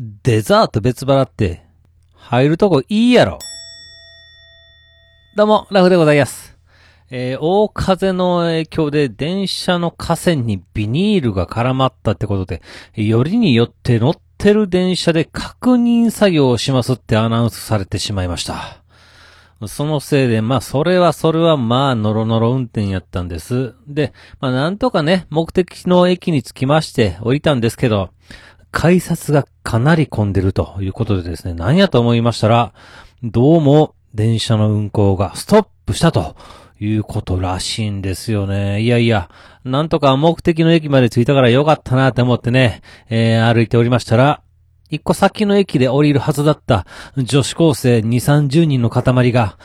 デザート別払って、入るとこいいやろ。どうも、ラフでございます。えー大風の影響で電車の架線にビニールが絡まったってことで、よりによって乗ってる電車で確認作業をしますってアナウンスされてしまいました。そのせいで、まあ、それはそれは、まあ、ノロノロ運転やったんです。で、まあ、なんとかね、目的の駅に着きまして降りたんですけど、改札がかなり混んでるということでですね、何やと思いましたら、どうも電車の運行がストップしたということらしいんですよね。いやいや、なんとか目的の駅まで着いたからよかったなって思ってね、えー歩いておりましたら、一個先の駅で降りるはずだった女子高生2、30人の塊が、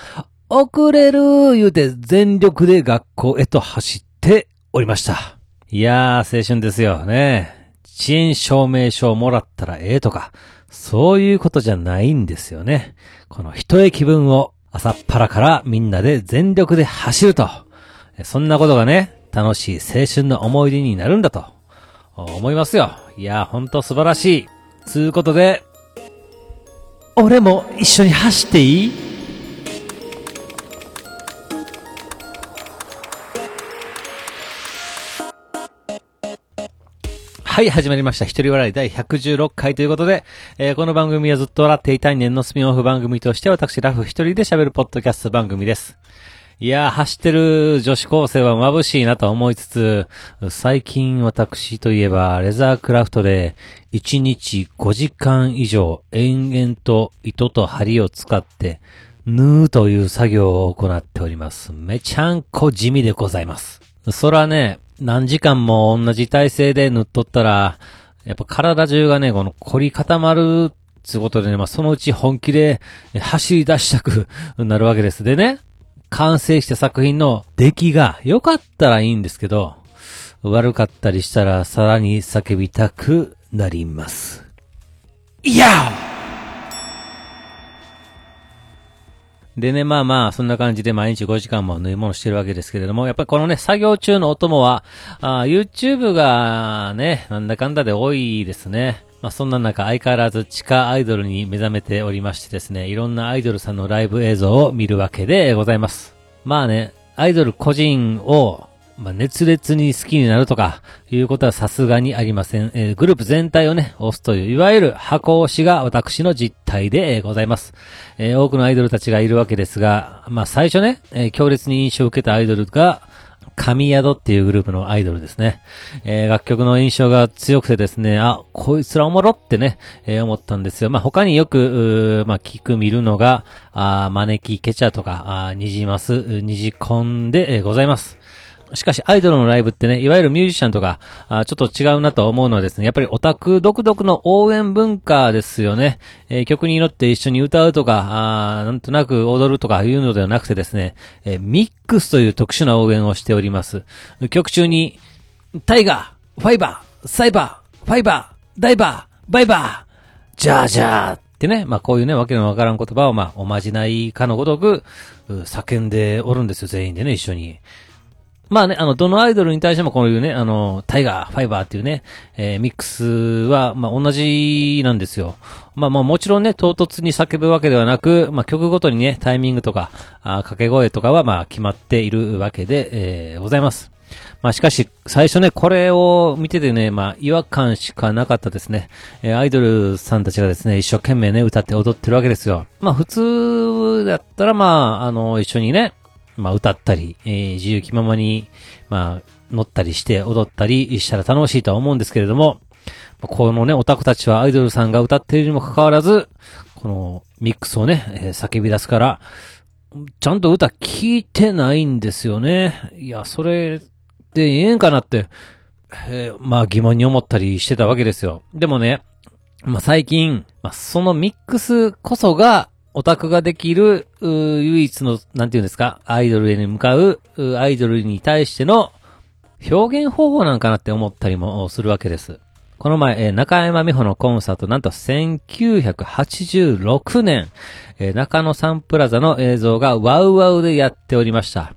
遅れる言うて全力で学校へと走っておりました。いやー、青春ですよね。遅延証明書をもらったらええとか、そういうことじゃないんですよね。この一駅分を朝っぱらからみんなで全力で走ると。そんなことがね、楽しい青春の思い出になるんだと思いますよ。いや、ほんと素晴らしい。つうことで、俺も一緒に走っていいはい、始まりました。一人笑い第116回ということで、えーこの番組はずっと笑っていたい年のスピンオフ番組として私ラフ一人で喋るポッドキャスト番組です。いやー、走ってる女子高生は眩しいなと思いつつ、最近私といえば、レザークラフトで、1日5時間以上、延々と糸と針を使って、縫うという作業を行っております。めちゃんこ地味でございます。そらね、何時間も同じ体勢で縫っとったら、やっぱ体中がね、この凝り固まるつうことでね、まあ、そのうち本気で走り出したくなるわけです。でね、完成した作品の出来が良かったらいいんですけど、悪かったりしたらさらに叫びたくなります。いやでね、まあまあ、そんな感じで毎日5時間も縫い物してるわけですけれども、やっぱりこのね、作業中のお供は、ああ YouTube がね、なんだかんだで多いですね。まあそんな中、相変わらず地下アイドルに目覚めておりましてですね、いろんなアイドルさんのライブ映像を見るわけでございます。まあね、アイドル個人を、まあ、熱烈に好きになるとか、いうことはさすがにありません。えーグループ全体をね、押すという、いわゆる箱押しが私の実態で、ございます。えー多くのアイドルたちがいるわけですが、まあ、最初ね、え強烈に印象を受けたアイドルが、神宿っていうグループのアイドルですね。えー楽曲の印象が強くてですね、あ、こいつらおもろってね、えー思ったんですよ。まあ、他によく、まあ、聞く見るのが、あ招きケチャとか、あーニジマス、うニジコンで、えーございます。しかし、アイドルのライブってね、いわゆるミュージシャンとか、あちょっと違うなと思うのはですね、やっぱりオタク独特の応援文化ですよね。えー曲に乗って一緒に歌うとか、あなんとなく踊るとかいうのではなくてですね、えーミックスという特殊な応援をしております。曲中に、タイガー、ファイバー、サイバー、ファイバー、ダイバー、バイバー、ジャージャーってね、まあこういうね、わけのわからん言葉をまあおまじないかのごとく、叫んでおるんですよ、全員でね、一緒に。まあね、あの、どのアイドルに対してもこういうね、あの、タイガー、ファイバーっていうね、えーミックスは、まあ同じなんですよ。まあまあもちろんね、唐突に叫ぶわけではなく、まあ曲ごとにね、タイミングとか、あ掛け声とかはまあ決まっているわけで、えーございます。まあしかし、最初ね、これを見ててね、まあ違和感しかなかったですね。えーアイドルさんたちがですね、一生懸命ね、歌って踊ってるわけですよ。まあ普通だったらまあ、あの、一緒にね、まあ歌ったり、えー自由気ままに、まあ、乗ったりして踊ったりしたら楽しいとは思うんですけれども、このね、オタクたちはアイドルさんが歌っているにもかかわらず、このミックスをね、えー叫び出すから、ちゃんと歌聞いてないんですよね。いや、それでええんかなって、えーまあ疑問に思ったりしてたわけですよ。でもね、まあ最近、まあそのミックスこそが、オタクができる、唯一の、なんていうんですか、アイドルへに向かう、アイドルに対しての表現方法なんかなって思ったりもするわけです。この前、えー中山美穂のコンサート、なんと1986年、えー中野サンプラザの映像がワウワウでやっておりました。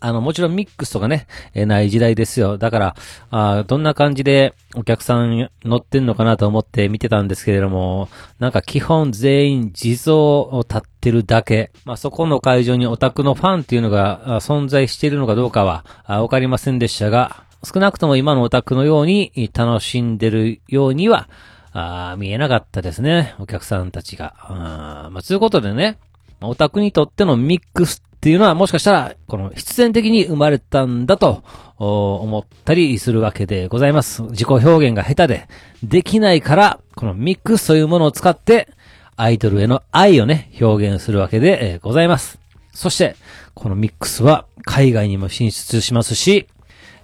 あの、もちろんミックスとかね、えーない時代ですよ。だから、あーどんな感じでお客さん乗ってんのかなと思って見てたんですけれども、なんか基本全員地蔵を立ってるだけ。まあ、そこの会場にオタクのファンっていうのが存在しているのかどうかはわかりませんでしたが、少なくとも今のオタクのように楽しんでるようには、あー見えなかったですね。お客さんたちが。あーまあ、ということでね、オタクにとってのミックスっていうのはもしかしたら、この必然的に生まれたんだと思ったりするわけでございます。自己表現が下手で、できないから、このミックスというものを使って、アイドルへの愛をね、表現するわけで、ございます。そして、このミックスは海外にも進出しますし、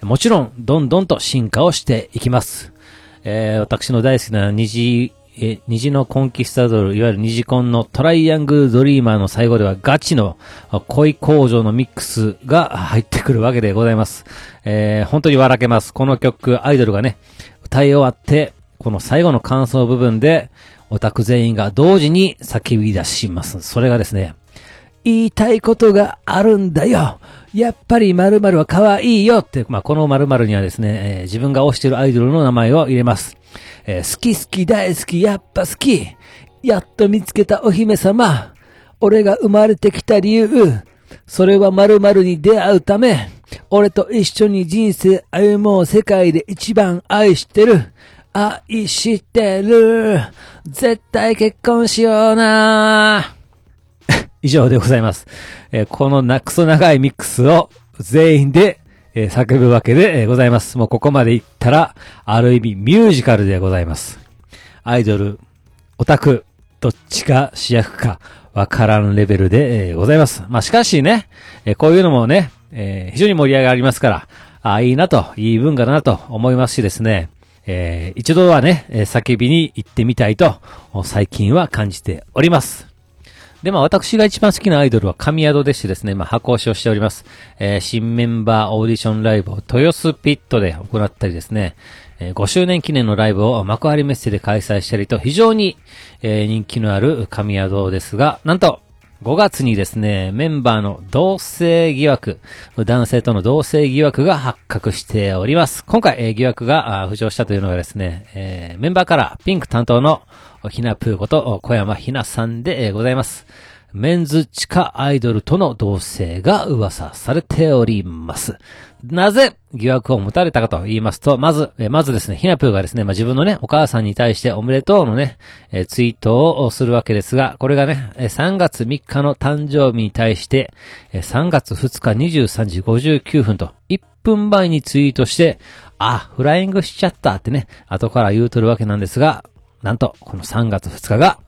もちろん、どんどんと進化をしていきます。えー私の大好きな虹、え虹のコンキスタドル、いわゆる虹コンのトライアングルドリーマーの最後ではガチの恋工場のミックスが入ってくるわけでございます。えー本当に笑けます。この曲、アイドルがね、歌い終わって、この最後の感想部分で、オタク全員が同時に叫び出します。それがですね、言いたいことがあるんだよ。やっぱり〇〇は可愛いよって、まあ、この〇〇にはですね、えー自分が推してるアイドルの名前を入れます。えー好き好き大好きやっぱ好き。やっと見つけたお姫様。俺が生まれてきた理由。それは〇〇に出会うため。俺と一緒に人生歩もう世界で一番愛してる。愛してる。絶対結婚しような。以上でございます。えーこのな、クソ長いミックスを全員で、えー叫ぶわけで、ございます。もうここまで行ったら、ある意味ミュージカルでございます。アイドル、オタク、どっちが主役かわからんレベルで、えーございます。まあ、しかしね、えーこういうのもね、えー非常に盛り上がりますから、あいいなと、いい文化だなと思いますしですね、えー一度はね、叫びに行ってみたいと、最近は感じております。で、まあ私が一番好きなアイドルは神宿でしてですね、まあ箱押しをしております。えー新メンバーオーディションライブを豊洲ピットで行ったりですね、えー5周年記念のライブを幕張メッセで開催したりと非常に、えー人気のある神宿ですが、なんと、5月にですね、メンバーの同性疑惑、男性との同性疑惑が発覚しております。今回、疑惑が浮上したというのがですね、えーメンバーからピンク担当のひなぷーこと小山ひなさんで、ございます。メンズ地下アイドルとの同性が噂されております。なぜ疑惑を持たれたかと言いますと、まず、えまずですね、ひなぷーがですね、まあ、自分のね、お母さんに対しておめでとうのね、えツイートをするわけですが、これがね、え3月3日の誕生日に対して、え3月2日23時59分と、1分前にツイートして、あ、フライングしちゃったってね、後から言うとるわけなんですが、なんと、この3月2日が、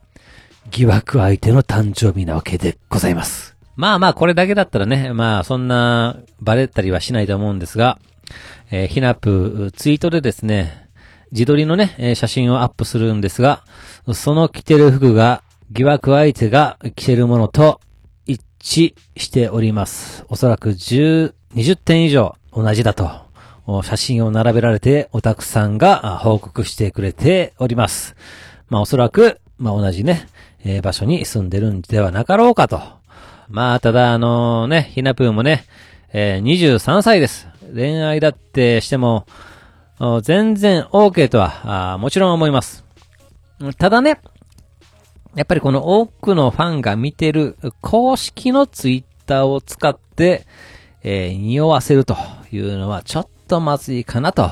疑惑相手の誕生日なわけでございます。まあまあ、これだけだったらね、まあ、そんな、バレたりはしないと思うんですが、えーひなぷ、ツイートでですね、自撮りのね、写真をアップするんですが、その着てる服が、疑惑相手が着てるものと一致しております。おそらく10、20点以上同じだと、写真を並べられて、オタクさんが報告してくれております。まあおそらく、まあ同じね、えー場所に住んでるんではなかろうかと。まあただあのね、ひなぷーもね、えー23歳です。恋愛だってしても、全然 OK とは、もちろん思います。ただね、やっぱりこの多くのファンが見てる公式のツイッターを使って、えー匂わせるというのはちょっとまずいかなと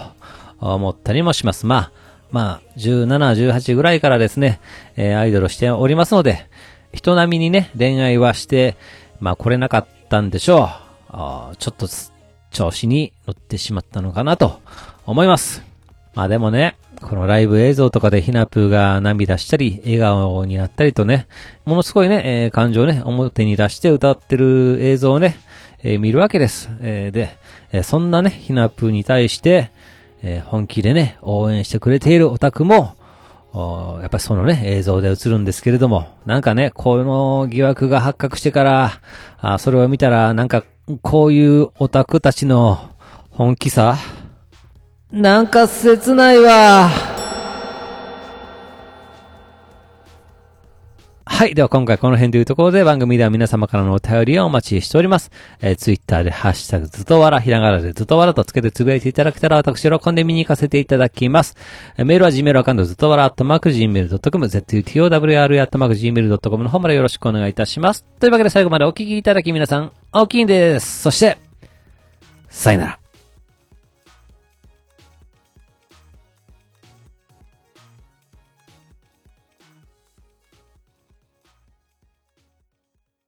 思ったりもします。まあ、まあ、17、18ぐらいからですね、えーアイドルしておりますので、人並みにね、恋愛はして、まあ、来れなかったんでしょう。ちょっと調子に乗ってしまったのかなと思います。まあでもね、このライブ映像とかでひなぷーが涙したり、笑顔になったりとね、ものすごいね、えー感情をね、表に出して歌ってる映像をね、えー見るわけです。えーで、えそんなね、ひなぷーに対して、え本気でね、応援してくれているオタクも、やっぱりそのね、映像で映るんですけれども、なんかね、この疑惑が発覚してから、あそれを見たら、なんか、こういうオタクたちの本気さ？なんか切ないわ。はい。では今回この辺というところで番組では皆様からのお便りをお待ちしております。えー、ツイッターでハッシュタグずとわら、ひらがなでずとわらとつけてつぶやいていただけたら私喜んで見に行かせていただきます。えーメールは Gmail アカウントずとわら、アットマーク Gmail.com、zutowr、アットマーク Gmail.com の方までよろしくお願いいたします。というわけで最後までお聞きいただき皆さん、大きいんです。そして、さよなら。